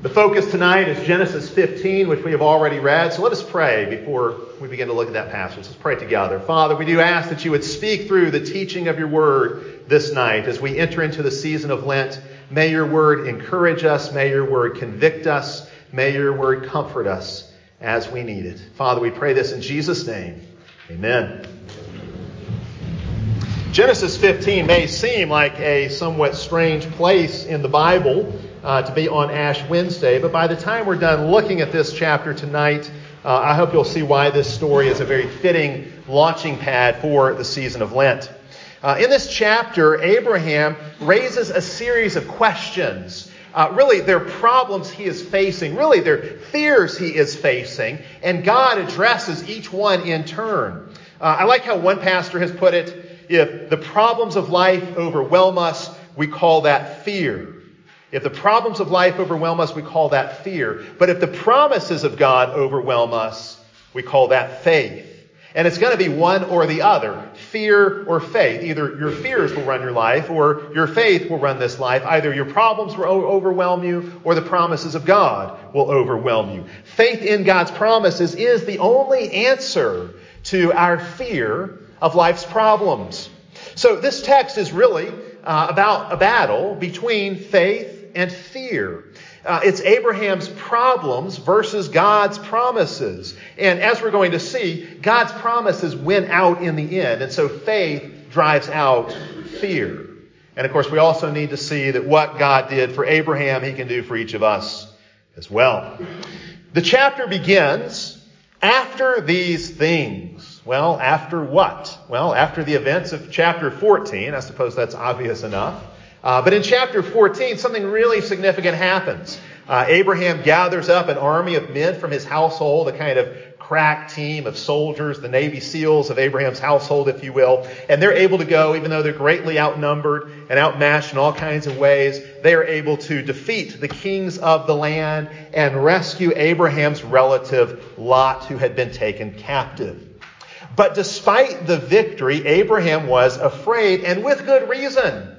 The focus tonight is Genesis 15, which we have already read. So let us pray before we begin to look at that passage. Let's pray together. Father, we do ask that you would speak through the teaching of your word this night as we enter into the season of Lent. May your word encourage us. May your word convict us. May your word comfort us as we need it. Father, we pray this in Jesus' name. Amen. Genesis 15 may seem like a somewhat strange place in the Bible uh, to be on Ash Wednesday. But by the time we're done looking at this chapter tonight, uh, I hope you'll see why this story is a very fitting launching pad for the season of Lent. Uh, in this chapter, Abraham raises a series of questions. Uh, really, their problems he is facing, really, their fears he is facing, and God addresses each one in turn. Uh, I like how one pastor has put it if the problems of life overwhelm us, we call that fear. If the problems of life overwhelm us, we call that fear. But if the promises of God overwhelm us, we call that faith. And it's going to be one or the other fear or faith. Either your fears will run your life or your faith will run this life. Either your problems will overwhelm you or the promises of God will overwhelm you. Faith in God's promises is the only answer to our fear of life's problems. So this text is really uh, about a battle between faith and fear. Uh, it's Abraham's problems versus God's promises. And as we're going to see, God's promises win out in the end. And so faith drives out fear. And of course, we also need to see that what God did for Abraham, he can do for each of us as well. The chapter begins after these things. Well, after what? Well, after the events of chapter 14. I suppose that's obvious enough. Uh, but in chapter 14, something really significant happens. Uh, Abraham gathers up an army of men from his household, a kind of crack team of soldiers, the Navy SEALs of Abraham's household, if you will. And they're able to go, even though they're greatly outnumbered and outmatched in all kinds of ways, they are able to defeat the kings of the land and rescue Abraham's relative Lot, who had been taken captive. But despite the victory, Abraham was afraid, and with good reason.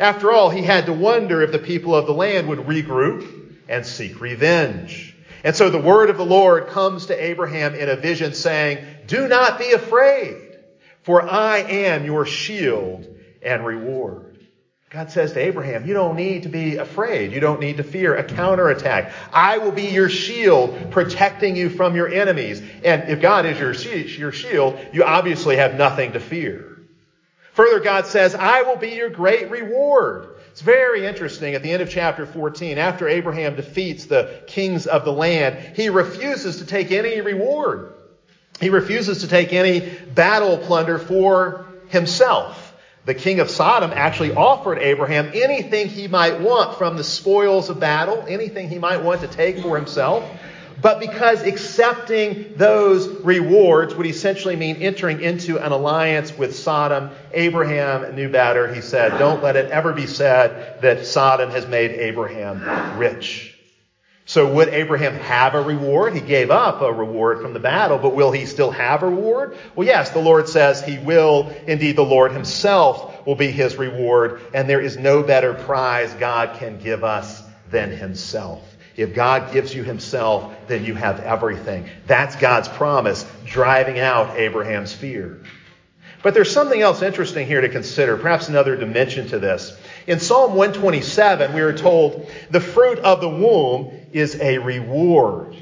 After all, he had to wonder if the people of the land would regroup and seek revenge. And so the word of the Lord comes to Abraham in a vision saying, Do not be afraid, for I am your shield and reward. God says to Abraham, you don't need to be afraid. You don't need to fear a counterattack. I will be your shield, protecting you from your enemies. And if God is your, shield, you obviously have nothing to fear. Further, God says, I will be your great reward. It's very interesting at the end of chapter 14, after Abraham defeats the kings of the land, he refuses to take any reward. He refuses to take any battle plunder for himself. The king of Sodom actually offered Abraham anything he might want from the spoils of battle, anything he might want to take for himself. But because accepting those rewards would essentially mean entering into an alliance with Sodom, Abraham knew better. He said, Don't let it ever be said that Sodom has made Abraham rich. So would Abraham have a reward? He gave up a reward from the battle, but will he still have a reward? Well, yes, the Lord says he will. Indeed, the Lord himself will be his reward, and there is no better prize God can give us than himself. If God gives you himself, then you have everything. That's God's promise, driving out Abraham's fear. But there's something else interesting here to consider, perhaps another dimension to this. In Psalm 127, we are told the fruit of the womb is a reward.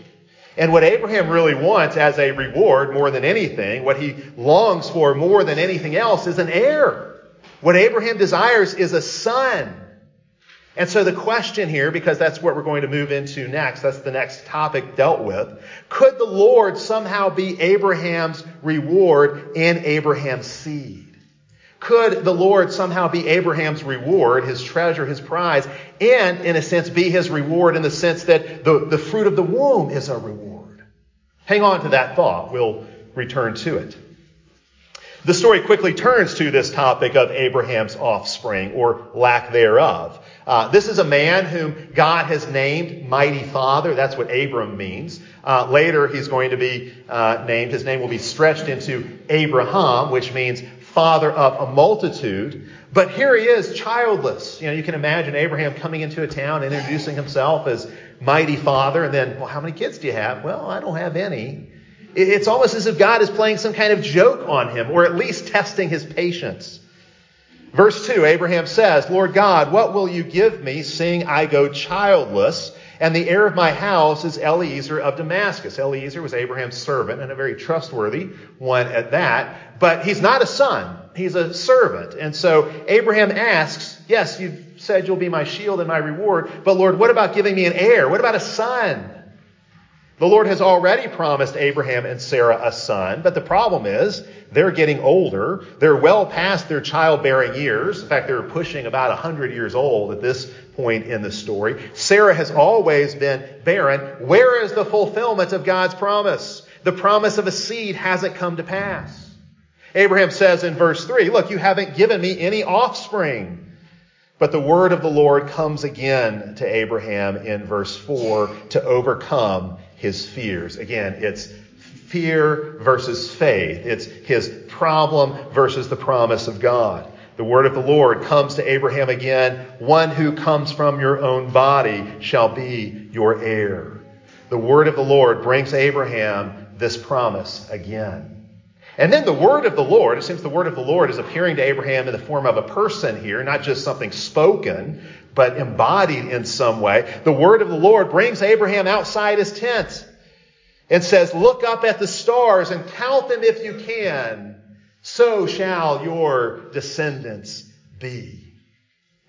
And what Abraham really wants as a reward more than anything, what he longs for more than anything else, is an heir. What Abraham desires is a son. And so the question here, because that's what we're going to move into next, that's the next topic dealt with. Could the Lord somehow be Abraham's reward and Abraham's seed? Could the Lord somehow be Abraham's reward, his treasure, his prize, and in a sense be his reward in the sense that the, the fruit of the womb is a reward? Hang on to that thought. We'll return to it. The story quickly turns to this topic of Abraham's offspring or lack thereof. Uh, this is a man whom God has named Mighty Father. That's what Abram means. Uh, later, he's going to be uh, named, his name will be stretched into Abraham, which means father of a multitude. But here he is, childless. You know, you can imagine Abraham coming into a town introducing himself as mighty father, and then, well, how many kids do you have? Well, I don't have any. It's almost as if God is playing some kind of joke on him, or at least testing his patience. Verse 2, Abraham says, Lord God, what will you give me, seeing I go childless? And the heir of my house is Eliezer of Damascus. Eliezer was Abraham's servant and a very trustworthy one at that. But he's not a son. He's a servant. And so Abraham asks, yes, you've said you'll be my shield and my reward. But Lord, what about giving me an heir? What about a son? The Lord has already promised Abraham and Sarah a son, but the problem is they're getting older. They're well past their childbearing years. In fact, they're pushing about 100 years old at this point in the story. Sarah has always been barren. Where is the fulfillment of God's promise? The promise of a seed hasn't come to pass. Abraham says in verse 3, Look, you haven't given me any offspring. But the word of the Lord comes again to Abraham in verse 4 to overcome his fears. Again, it's fear versus faith. It's his problem versus the promise of God. The word of the Lord comes to Abraham again. One who comes from your own body shall be your heir. The word of the Lord brings Abraham this promise again. And then the word of the Lord, seems the word of the Lord is appearing to Abraham in the form of a person here, not just something spoken, but embodied in some way. The word of the Lord brings Abraham outside his tent and says, Look up at the stars and count them if you can. So shall your descendants be.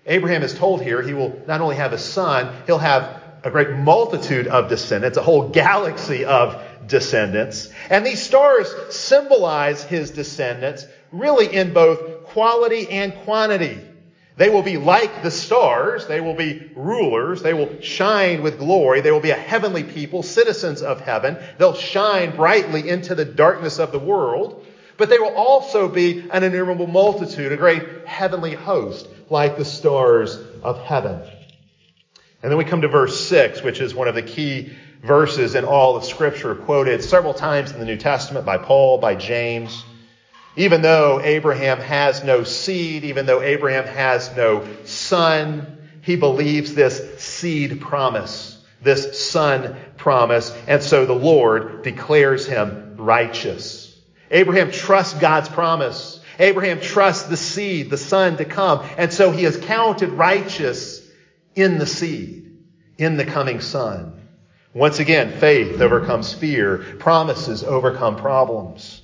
Abraham is told here he will not only have a son, he'll have a great multitude of descendants, a whole galaxy of descendants. And these stars symbolize his descendants really in both quality and quantity. They will be like the stars. They will be rulers. They will shine with glory. They will be a heavenly people, citizens of heaven. They'll shine brightly into the darkness of the world. But they will also be an innumerable multitude, a great heavenly host, like the stars of heaven. And then we come to verse 6, which is one of the key verses in all of Scripture, quoted several times in the New Testament by Paul, by James. Even though Abraham has no seed, even though Abraham has no son, he believes this seed promise, this son promise, and so the Lord declares him righteous. Abraham trusts God's promise. Abraham trusts the seed, the son to come, and so he is counted righteous in the seed, in the coming son. Once again, faith overcomes fear. Promises overcome problems.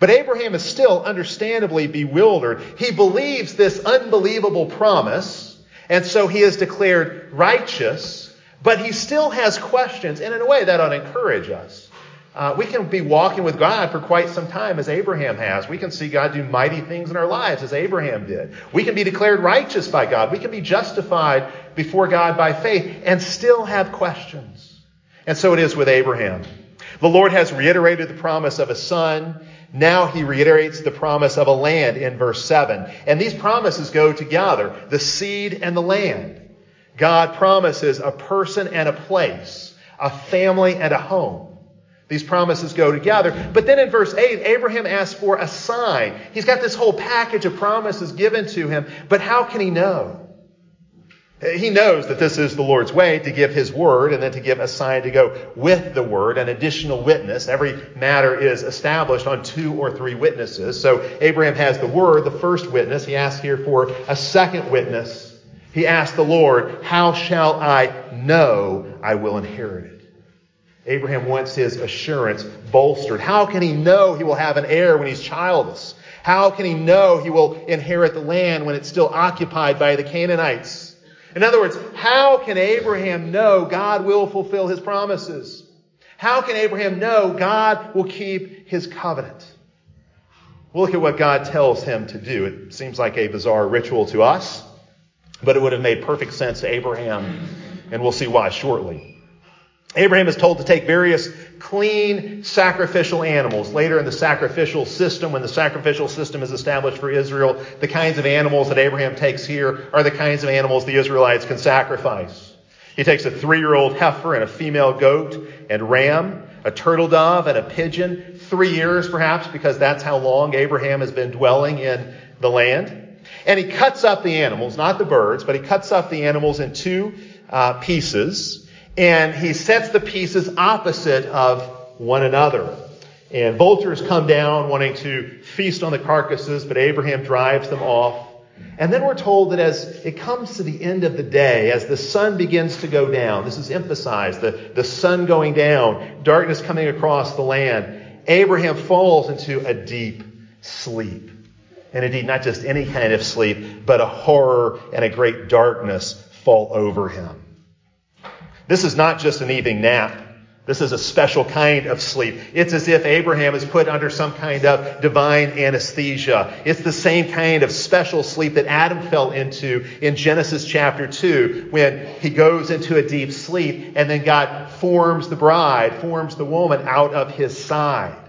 But Abraham is still understandably bewildered. He believes this unbelievable promise, and so he is declared righteous, but he still has questions, and in a way that ought to encourage us. Uh, we can be walking with God for quite some time, as Abraham has. We can see God do mighty things in our lives, as Abraham did. We can be declared righteous by God. We can be justified before God by faith and still have questions. And so it is with Abraham. The Lord has reiterated the promise of a son. Now he reiterates the promise of a land in verse 7. And these promises go together the seed and the land. God promises a person and a place, a family and a home. These promises go together. But then in verse 8, Abraham asks for a sign. He's got this whole package of promises given to him, but how can he know? He knows that this is the Lord's way to give his word and then to give a sign to go with the word, an additional witness. Every matter is established on two or three witnesses. So Abraham has the word, the first witness. He asks here for a second witness. He asks the Lord, How shall I know I will inherit it? Abraham wants his assurance bolstered. How can he know he will have an heir when he's childless? How can he know he will inherit the land when it's still occupied by the Canaanites? In other words, how can Abraham know God will fulfill his promises? How can Abraham know God will keep his covenant? We'll look at what God tells him to do. It seems like a bizarre ritual to us, but it would have made perfect sense to Abraham, and we'll see why shortly. Abraham is told to take various clean sacrificial animals. Later in the sacrificial system, when the sacrificial system is established for Israel, the kinds of animals that Abraham takes here are the kinds of animals the Israelites can sacrifice. He takes a three year old heifer and a female goat and ram, a turtle dove and a pigeon, three years perhaps, because that's how long Abraham has been dwelling in the land. And he cuts up the animals, not the birds, but he cuts up the animals in two uh, pieces, and he sets the pieces opposite of one another. And vultures come down wanting to feast on the carcasses, but Abraham drives them off. And then we're told that as it comes to the end of the day, as the sun begins to go down, this is emphasized, the, the sun going down, darkness coming across the land, Abraham falls into a deep sleep. And indeed, not just any kind of sleep, but a horror and a great darkness fall over him. This is not just an evening nap. This is a special kind of sleep. It's as if Abraham is put under some kind of divine anesthesia. It's the same kind of special sleep that Adam fell into in Genesis chapter 2 when he goes into a deep sleep and then God forms the bride, forms the woman out of his side.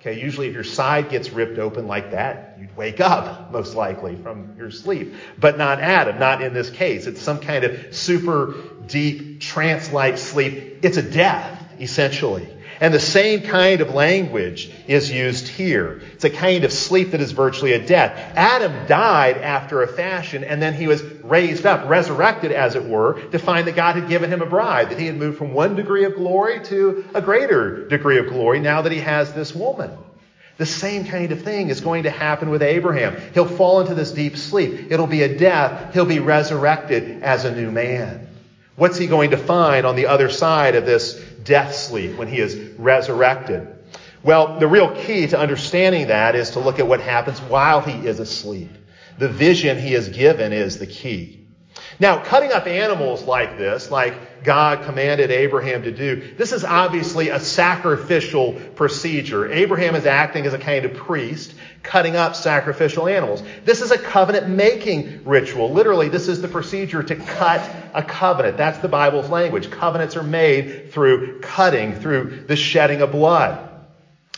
Okay, usually if your side gets ripped open like that, you'd wake up, most likely, from your sleep. But not Adam, not in this case. It's some kind of super deep, trance-like sleep. It's a death, essentially. And the same kind of language is used here. It's a kind of sleep that is virtually a death. Adam died after a fashion, and then he was raised up, resurrected, as it were, to find that God had given him a bride, that he had moved from one degree of glory to a greater degree of glory now that he has this woman. The same kind of thing is going to happen with Abraham. He'll fall into this deep sleep. It'll be a death. He'll be resurrected as a new man. What's he going to find on the other side of this death sleep when he is resurrected? Well, the real key to understanding that is to look at what happens while he is asleep. The vision he is given is the key. Now, cutting up animals like this, like God commanded Abraham to do, this is obviously a sacrificial procedure. Abraham is acting as a kind of priest, cutting up sacrificial animals. This is a covenant making ritual. Literally, this is the procedure to cut a covenant. That's the Bible's language. Covenants are made through cutting, through the shedding of blood.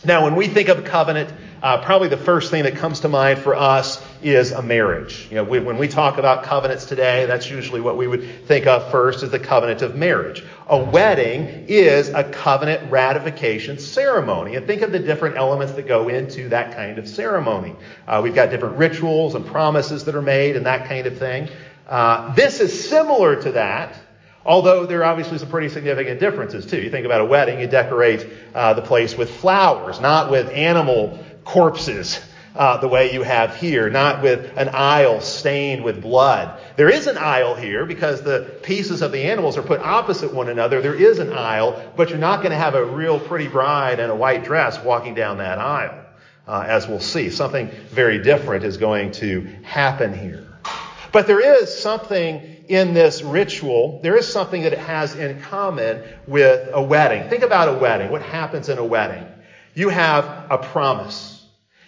Now, when we think of a covenant, uh, probably the first thing that comes to mind for us is a marriage. You know, we, when we talk about covenants today, that's usually what we would think of first is the covenant of marriage. A wedding is a covenant ratification ceremony. And think of the different elements that go into that kind of ceremony. Uh, we've got different rituals and promises that are made and that kind of thing. Uh, this is similar to that. Although there are obviously some pretty significant differences too. You think about a wedding, you decorate uh, the place with flowers, not with animal corpses uh, the way you have here, not with an aisle stained with blood. There is an aisle here because the pieces of the animals are put opposite one another. There is an aisle, but you're not going to have a real pretty bride in a white dress walking down that aisle, uh, as we'll see. Something very different is going to happen here. But there is something in this ritual, there is something that it has in common with a wedding. Think about a wedding. What happens in a wedding? You have a promise.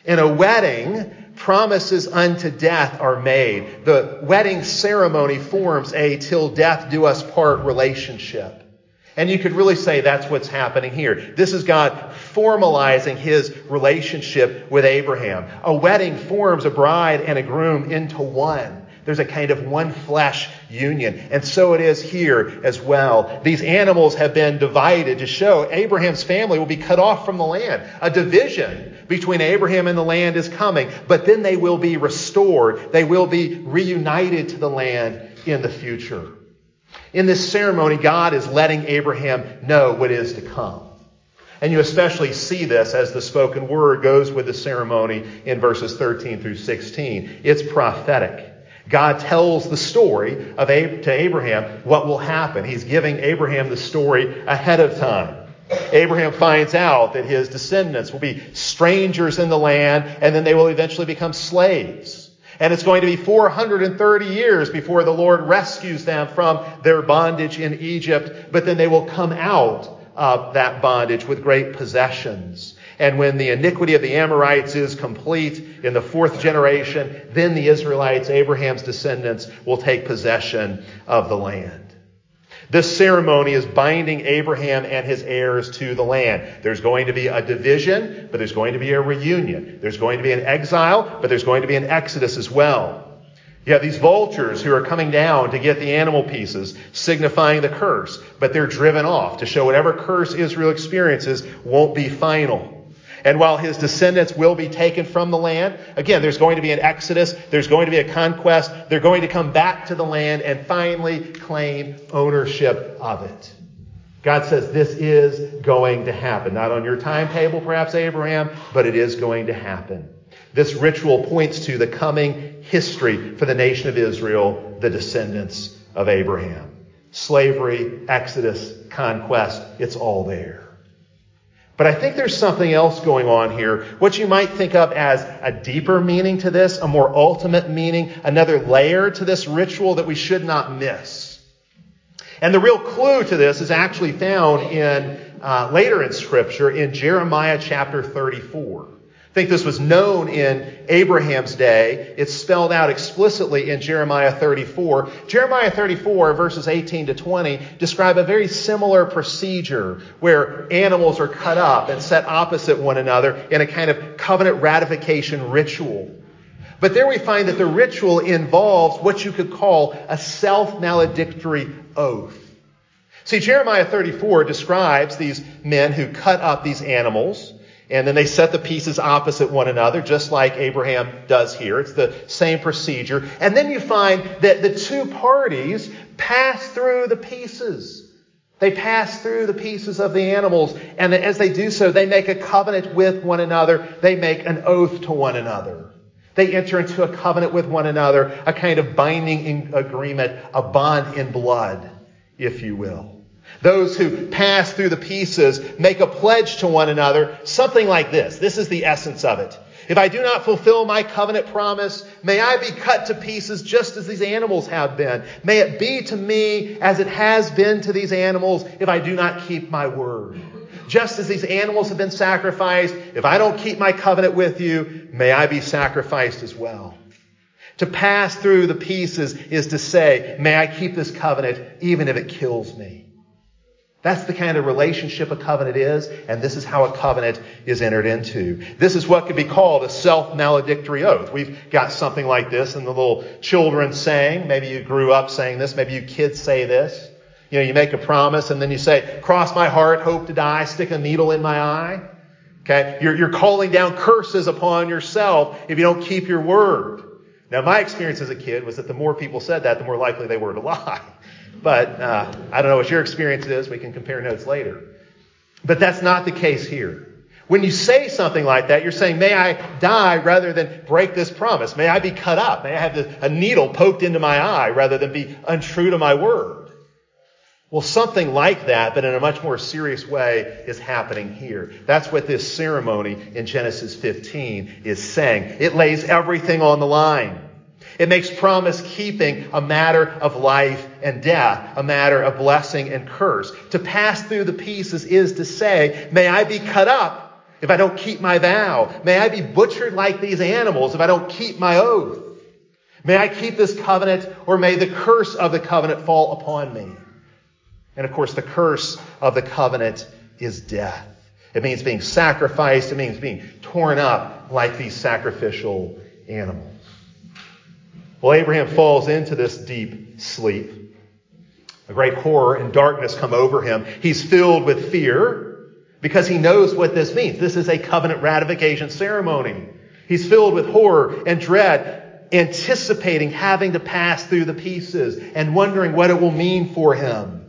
In a wedding, promises unto death are made. The wedding ceremony forms a till death do us part relationship. And you could really say that's what's happening here. This is God formalizing his relationship with Abraham. A wedding forms a bride and a groom into one. There's a kind of one flesh union. And so it is here as well. These animals have been divided to show Abraham's family will be cut off from the land. A division between Abraham and the land is coming, but then they will be restored. They will be reunited to the land in the future. In this ceremony, God is letting Abraham know what is to come. And you especially see this as the spoken word goes with the ceremony in verses 13 through 16. It's prophetic. God tells the story of to Abraham what will happen. He's giving Abraham the story ahead of time. Abraham finds out that his descendants will be strangers in the land and then they will eventually become slaves. And it's going to be 430 years before the Lord rescues them from their bondage in Egypt, but then they will come out of that bondage with great possessions. And when the iniquity of the Amorites is complete in the fourth generation, then the Israelites, Abraham's descendants, will take possession of the land. This ceremony is binding Abraham and his heirs to the land. There's going to be a division, but there's going to be a reunion. There's going to be an exile, but there's going to be an exodus as well. You have these vultures who are coming down to get the animal pieces, signifying the curse, but they're driven off to show whatever curse Israel experiences won't be final. And while his descendants will be taken from the land, again, there's going to be an exodus, there's going to be a conquest, they're going to come back to the land and finally claim ownership of it. God says this is going to happen. Not on your timetable, perhaps, Abraham, but it is going to happen. This ritual points to the coming history for the nation of Israel, the descendants of Abraham. Slavery, exodus, conquest, it's all there. But I think there's something else going on here, what you might think of as a deeper meaning to this, a more ultimate meaning, another layer to this ritual that we should not miss. And the real clue to this is actually found in uh, later in Scripture in Jeremiah chapter 34. Think this was known in Abraham's day. It's spelled out explicitly in Jeremiah 34. Jeremiah 34, verses 18 to 20, describe a very similar procedure where animals are cut up and set opposite one another in a kind of covenant ratification ritual. But there we find that the ritual involves what you could call a self maledictory oath. See, Jeremiah 34 describes these men who cut up these animals and then they set the pieces opposite one another, just like Abraham does here. It's the same procedure. And then you find that the two parties pass through the pieces. They pass through the pieces of the animals. And as they do so, they make a covenant with one another. They make an oath to one another. They enter into a covenant with one another, a kind of binding agreement, a bond in blood, if you will. Those who pass through the pieces make a pledge to one another, something like this. This is the essence of it. If I do not fulfill my covenant promise, may I be cut to pieces just as these animals have been. May it be to me as it has been to these animals if I do not keep my word. Just as these animals have been sacrificed, if I don't keep my covenant with you, may I be sacrificed as well. To pass through the pieces is to say, may I keep this covenant even if it kills me. That's the kind of relationship a covenant is, and this is how a covenant is entered into. This is what could be called a self-maledictory oath. We've got something like this in the little children saying. Maybe you grew up saying this. Maybe you kids say this. You know, you make a promise and then you say, cross my heart, hope to die, stick a needle in my eye. Okay? You're, you're calling down curses upon yourself if you don't keep your word. Now, my experience as a kid was that the more people said that, the more likely they were to lie. But uh, I don't know what your experience is. We can compare notes later. But that's not the case here. When you say something like that, you're saying, May I die rather than break this promise. May I be cut up. May I have a needle poked into my eye rather than be untrue to my word. Well, something like that, but in a much more serious way, is happening here. That's what this ceremony in Genesis 15 is saying. It lays everything on the line. It makes promise keeping a matter of life and death, a matter of blessing and curse. To pass through the pieces is to say, may I be cut up if I don't keep my vow. May I be butchered like these animals if I don't keep my oath. May I keep this covenant or may the curse of the covenant fall upon me. And of course, the curse of the covenant is death. It means being sacrificed. It means being torn up like these sacrificial animals. Well, Abraham falls into this deep sleep. A great horror and darkness come over him. He's filled with fear because he knows what this means. This is a covenant ratification ceremony. He's filled with horror and dread, anticipating having to pass through the pieces and wondering what it will mean for him.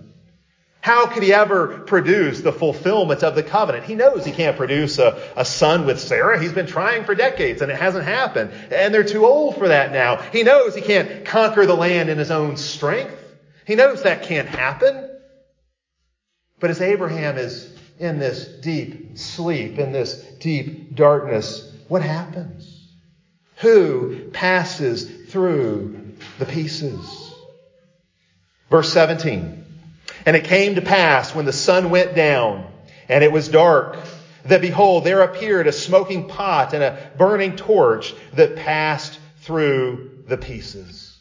How could he ever produce the fulfillment of the covenant? He knows he can't produce a, a son with Sarah. He's been trying for decades and it hasn't happened. And they're too old for that now. He knows he can't conquer the land in his own strength. He knows that can't happen. But as Abraham is in this deep sleep, in this deep darkness, what happens? Who passes through the pieces? Verse 17. And it came to pass when the sun went down and it was dark that behold, there appeared a smoking pot and a burning torch that passed through the pieces.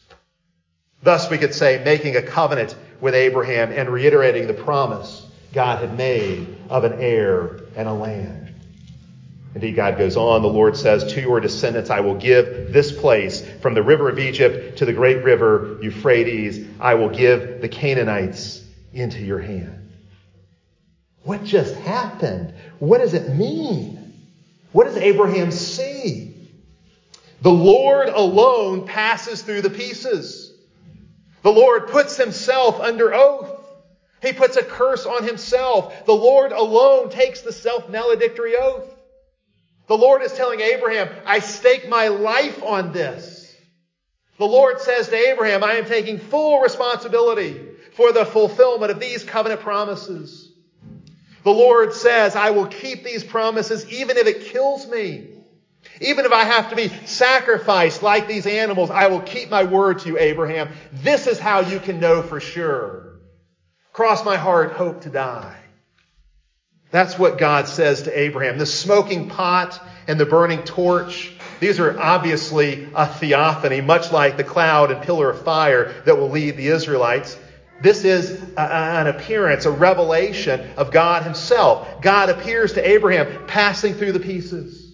Thus we could say making a covenant with Abraham and reiterating the promise God had made of an heir and a land. Indeed, God goes on. The Lord says, To your descendants I will give this place, from the river of Egypt to the great river Euphrates. I will give the Canaanites into your hand. What just happened? What does it mean? What does Abraham see? The Lord alone passes through the pieces. The Lord puts himself under oath. He puts a curse on himself. The Lord alone takes the self-maledictory oath. The Lord is telling Abraham, I stake my life on this. The Lord says to Abraham, I am taking full responsibility for the fulfillment of these covenant promises. The Lord says, I will keep these promises even if it kills me. Even if I have to be sacrificed like these animals, I will keep my word to you, Abraham. This is how you can know for sure. Cross my heart, hope to die. That's what God says to Abraham. The smoking pot and the burning torch, these are obviously a theophany, much like the cloud and pillar of fire that will lead the Israelites. This is a, an appearance, a revelation of God Himself. God appears to Abraham passing through the pieces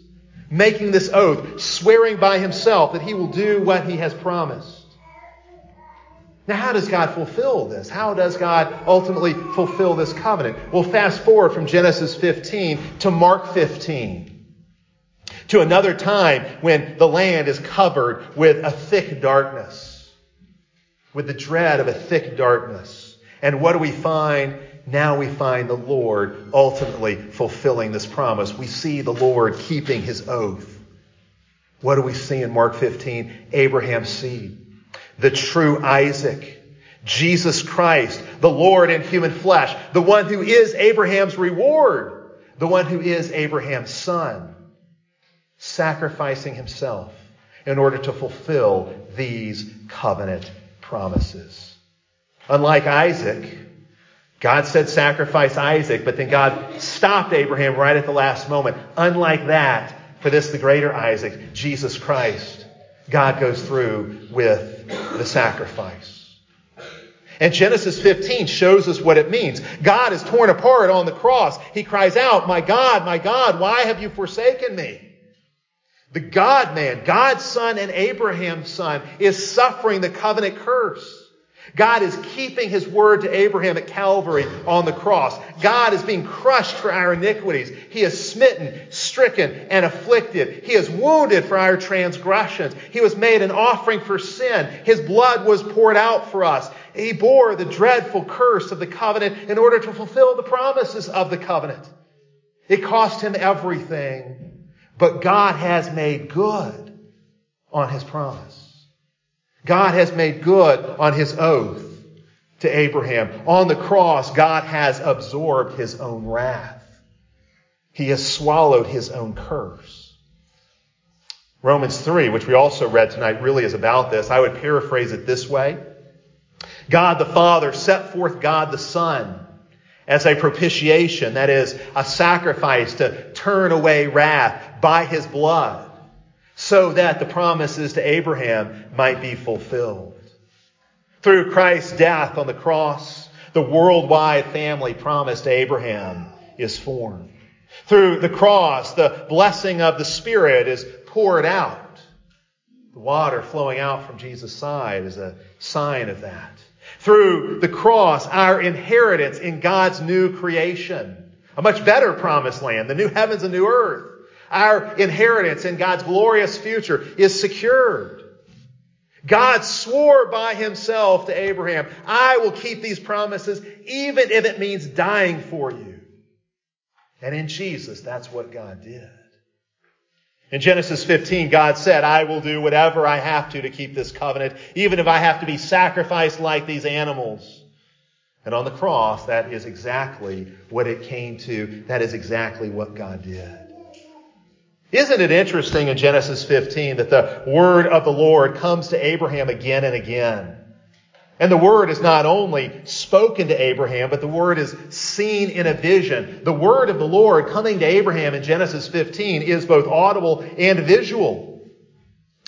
making this oath, swearing by himself that he will do what he has promised. Now, how does God fulfill this? How does God ultimately fulfill this covenant? Well, fast forward from Genesis 15 to Mark 15. To another time when the land is covered with a thick darkness, with the dread of a thick darkness. And what do we find? now we find the Lord ultimately fulfilling this promise. We see the Lord keeping his oath. What do we see in Mark 15? Abraham's seed, the true Isaac, Jesus Christ, the Lord in human flesh, the one who is Abraham's reward, the one who is Abraham's son, sacrificing himself in order to fulfill these covenant promises. Unlike Isaac, God said sacrifice Isaac, but then God stopped Abraham right at the last moment. Unlike that, for this, the greater Isaac, Jesus Christ, God goes through with the sacrifice. And Genesis 15 shows us what it means. God is torn apart on the cross. He cries out, My God, my God, why have you forsaken me? The God man, God's son and Abraham's son, is suffering the covenant curse. God is keeping his word to Abraham at Calvary on the cross. God is being crushed for our iniquities. He is smitten, stricken, and afflicted. He is wounded for our transgressions. He was made an offering for sin. His blood was poured out for us. He bore the dreadful curse of the covenant in order to fulfill the promises of the covenant. It cost him everything, but God has made good on his promise. God has made good on his oath to Abraham. On the cross, God has absorbed his own wrath. He has swallowed his own curse. Romans 3, which we also read tonight, really is about this. I would paraphrase it this way. God the Father set forth God the Son as a propitiation, that is, a sacrifice to turn away wrath by his blood so that the promises to Abraham might be fulfilled. Through Christ's death on the cross, the worldwide family promised to Abraham is formed. Through the cross, the blessing of the Spirit is poured out. The water flowing out from Jesus' side is a sign of that. Through the cross, our inheritance in God's new creation, a much better promised land, the new heavens and new earth, our inheritance in God's glorious future is secured. God swore by himself to Abraham, I will keep these promises even if it means dying for you. And in Jesus, that's what God did. In Genesis 15, God said, I will do whatever I have to to keep this covenant, even if I have to be sacrificed like these animals. And on the cross, that is exactly what it came to. That is exactly what God did. Isn't it interesting in Genesis 15 that the word of the Lord comes to Abraham again and again? And the word is not only spoken to Abraham, but the word is seen in a vision. The word of the Lord coming to Abraham in Genesis 15 is both audible and visual.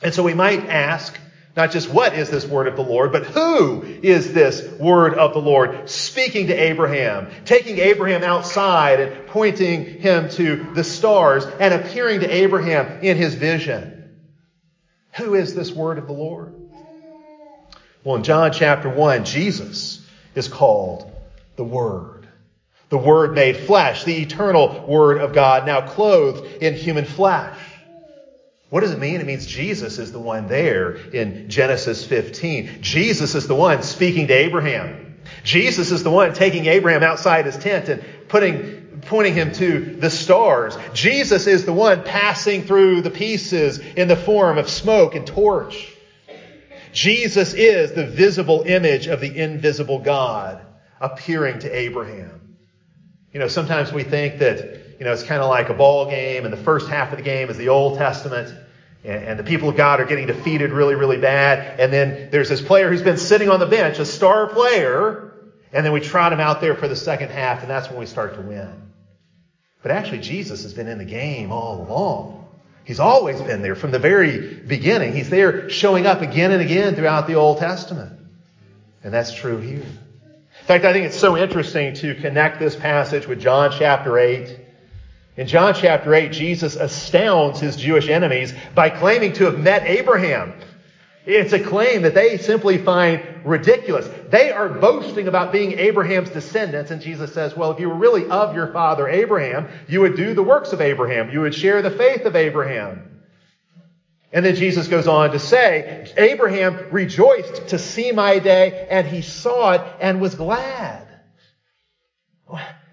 And so we might ask, not just what is this word of the Lord, but who is this word of the Lord speaking to Abraham, taking Abraham outside and pointing him to the stars and appearing to Abraham in his vision. Who is this word of the Lord? Well, in John chapter 1, Jesus is called the Word. the Word made flesh, the eternal Word of God, now clothed in human flesh. What does it mean? It means Jesus is the one there in Genesis 15. Jesus is the one speaking to Abraham. Jesus is the one taking Abraham outside his tent and putting, pointing him to the stars. Jesus is the one passing through the pieces in the form of smoke and torch. Jesus is the visible image of the invisible God appearing to Abraham. You know, sometimes we think that you know, it's kind of like a ball game, and the first half of the game is the Old Testament, and, the people of God are getting defeated really, really bad. And then there's this player who's been sitting on the bench, a star player, and then we trot him out there for the second half, and that's when we start to win. But actually, Jesus has been in the game all along. He's always been there from the very beginning. He's there showing up again and again throughout the Old Testament. And that's true here. In fact, I think it's so interesting to connect this passage with John chapter 8 in John chapter 8, Jesus astounds his Jewish enemies by claiming to have met Abraham. It's a claim that they simply find ridiculous. They are boasting about being Abraham's descendants, and Jesus says, Well, if you were really of your father Abraham, you would do the works of Abraham. You would share the faith of Abraham. And then Jesus goes on to say, Abraham rejoiced to see my day, and he saw it and was glad.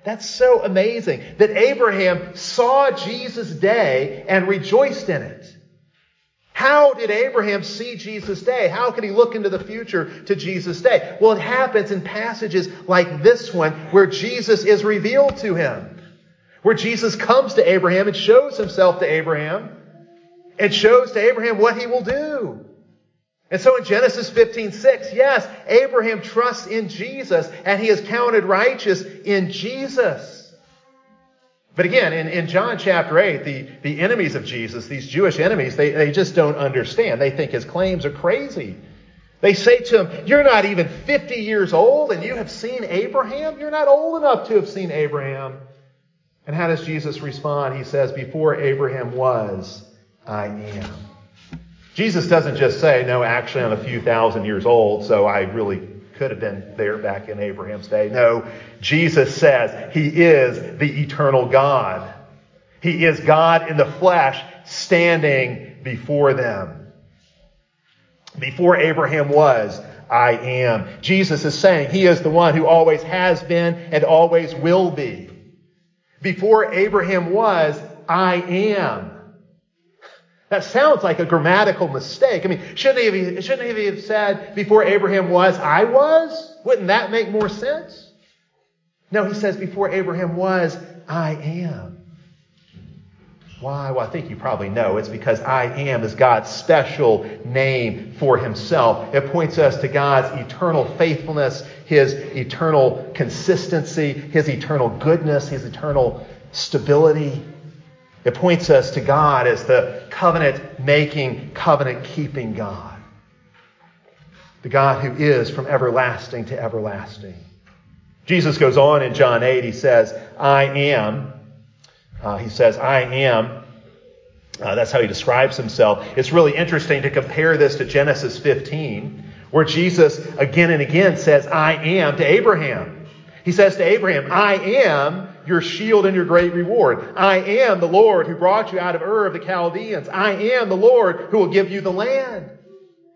That's so amazing that Abraham saw Jesus' day and rejoiced in it. How did Abraham see Jesus' day? How can he look into the future to Jesus' day? Well, it happens in passages like this one where Jesus is revealed to him. Where Jesus comes to Abraham and shows himself to Abraham and shows to Abraham what he will do. And so in Genesis 15, 6, yes, Abraham trusts in Jesus and he is counted righteous in Jesus. But again, in, in John chapter 8, the, the enemies of Jesus, these Jewish enemies, they, they just don't understand. They think his claims are crazy. They say to him, You're not even 50 years old and you have seen Abraham? You're not old enough to have seen Abraham. And how does Jesus respond? He says, Before Abraham was, I am. Jesus doesn't just say, no, actually, I'm a few thousand years old, so I really could have been there back in Abraham's day. No, Jesus says he is the eternal God. He is God in the flesh standing before them. Before Abraham was, I am. Jesus is saying he is the one who always has been and always will be. Before Abraham was, I am. That sounds like a grammatical mistake. I mean, shouldn't he, have, shouldn't he have said before Abraham was, I was? Wouldn't that make more sense? No, he says before Abraham was, I am. Why? Well, I think you probably know. It's because I am is God's special name for himself. It points us to God's eternal faithfulness, his eternal consistency, his eternal goodness, his eternal stability. It points us to God as the covenant making, covenant keeping God. The God who is from everlasting to everlasting. Jesus goes on in John 8, he says, I am. Uh, he says, I am. Uh, that's how he describes himself. It's really interesting to compare this to Genesis 15, where Jesus again and again says, I am to Abraham. He says to Abraham, I am your shield and your great reward. I am the Lord who brought you out of Ur of the Chaldeans. I am the Lord who will give you the land.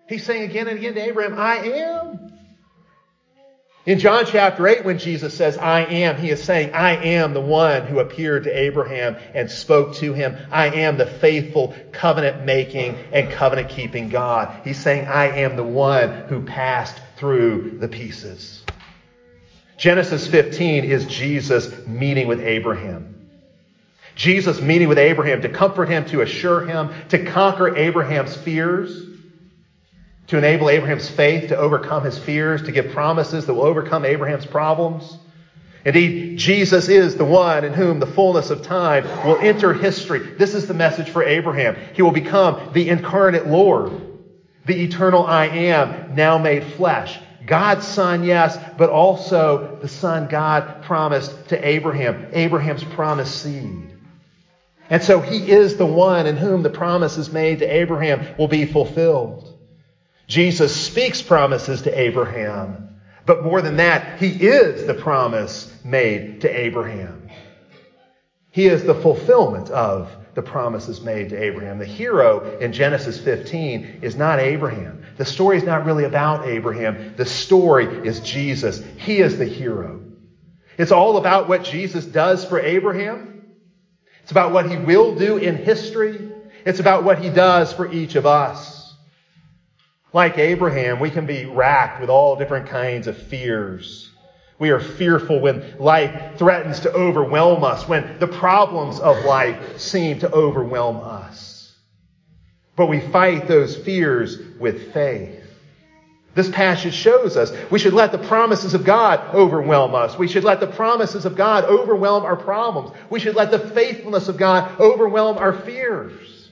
He's saying again and again to Abraham, I am. In John chapter 8, when Jesus says, I am, he is saying, I am the one who appeared to Abraham and spoke to him. I am the faithful, covenant making, and covenant keeping God. He's saying, I am the one who passed through the pieces. Genesis 15 is Jesus meeting with Abraham. Jesus meeting with Abraham to comfort him, to assure him, to conquer Abraham's fears, to enable Abraham's faith to overcome his fears, to give promises that will overcome Abraham's problems. Indeed, Jesus is the one in whom the fullness of time will enter history. This is the message for Abraham. He will become the incarnate Lord, the eternal I am, now made flesh. God's son, yes, but also the son God promised to Abraham, Abraham's promised seed. And so he is the one in whom the promises made to Abraham will be fulfilled. Jesus speaks promises to Abraham, But more than that, he is the promise made to Abraham. He is the fulfillment of the promises made to Abraham. The hero in Genesis 15 is not Abraham. The story is not really about Abraham. The story is Jesus. He is the hero. It's all about what Jesus does for Abraham. It's about what he will do in history. It's about what he does for each of us. Like Abraham, we can be racked with all different kinds of fears. We are fearful when life threatens to overwhelm us, when the problems of life seem to overwhelm us. But we fight those fears with faith. This passage shows us we should let the promises of God overwhelm us. We should let the promises of God overwhelm our problems. We should let the faithfulness of God overwhelm our fears.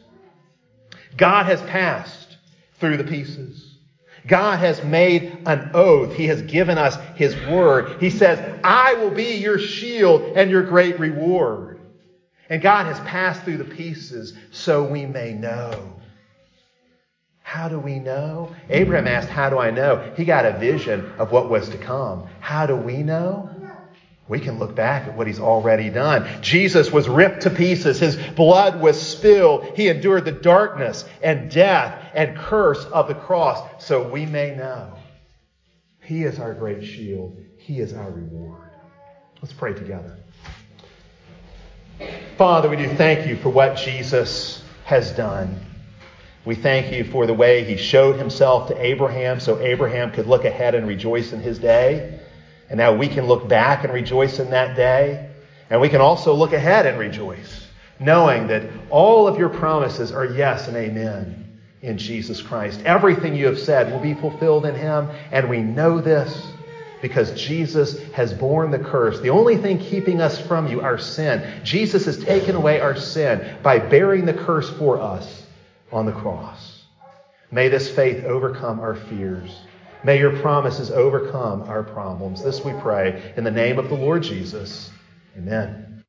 God has passed through the pieces. God has made an oath. He has given us His word. He says, I will be your shield and your great reward. And God has passed through the pieces so we may know. How do we know? Abraham asked, How do I know? He got a vision of what was to come. How do we know? We can look back at what he's already done. Jesus was ripped to pieces. His blood was spilled. He endured the darkness and death and curse of the cross so we may know. He is our great shield. He is our reward. Let's pray together. Father, we do thank you for what Jesus has done. We thank you for the way he showed himself to Abraham so Abraham could look ahead and rejoice in his day. And now we can look back and rejoice in that day. And we can also look ahead and rejoice, knowing that all of your promises are yes and amen in Jesus Christ. Everything you have said will be fulfilled in him. And we know this because Jesus has borne the curse. The only thing keeping us from you, our sin. Jesus has taken away our sin by bearing the curse for us on the cross. May this faith overcome our fears. May your promises overcome our problems. This we pray in the name of the Lord Jesus. Amen.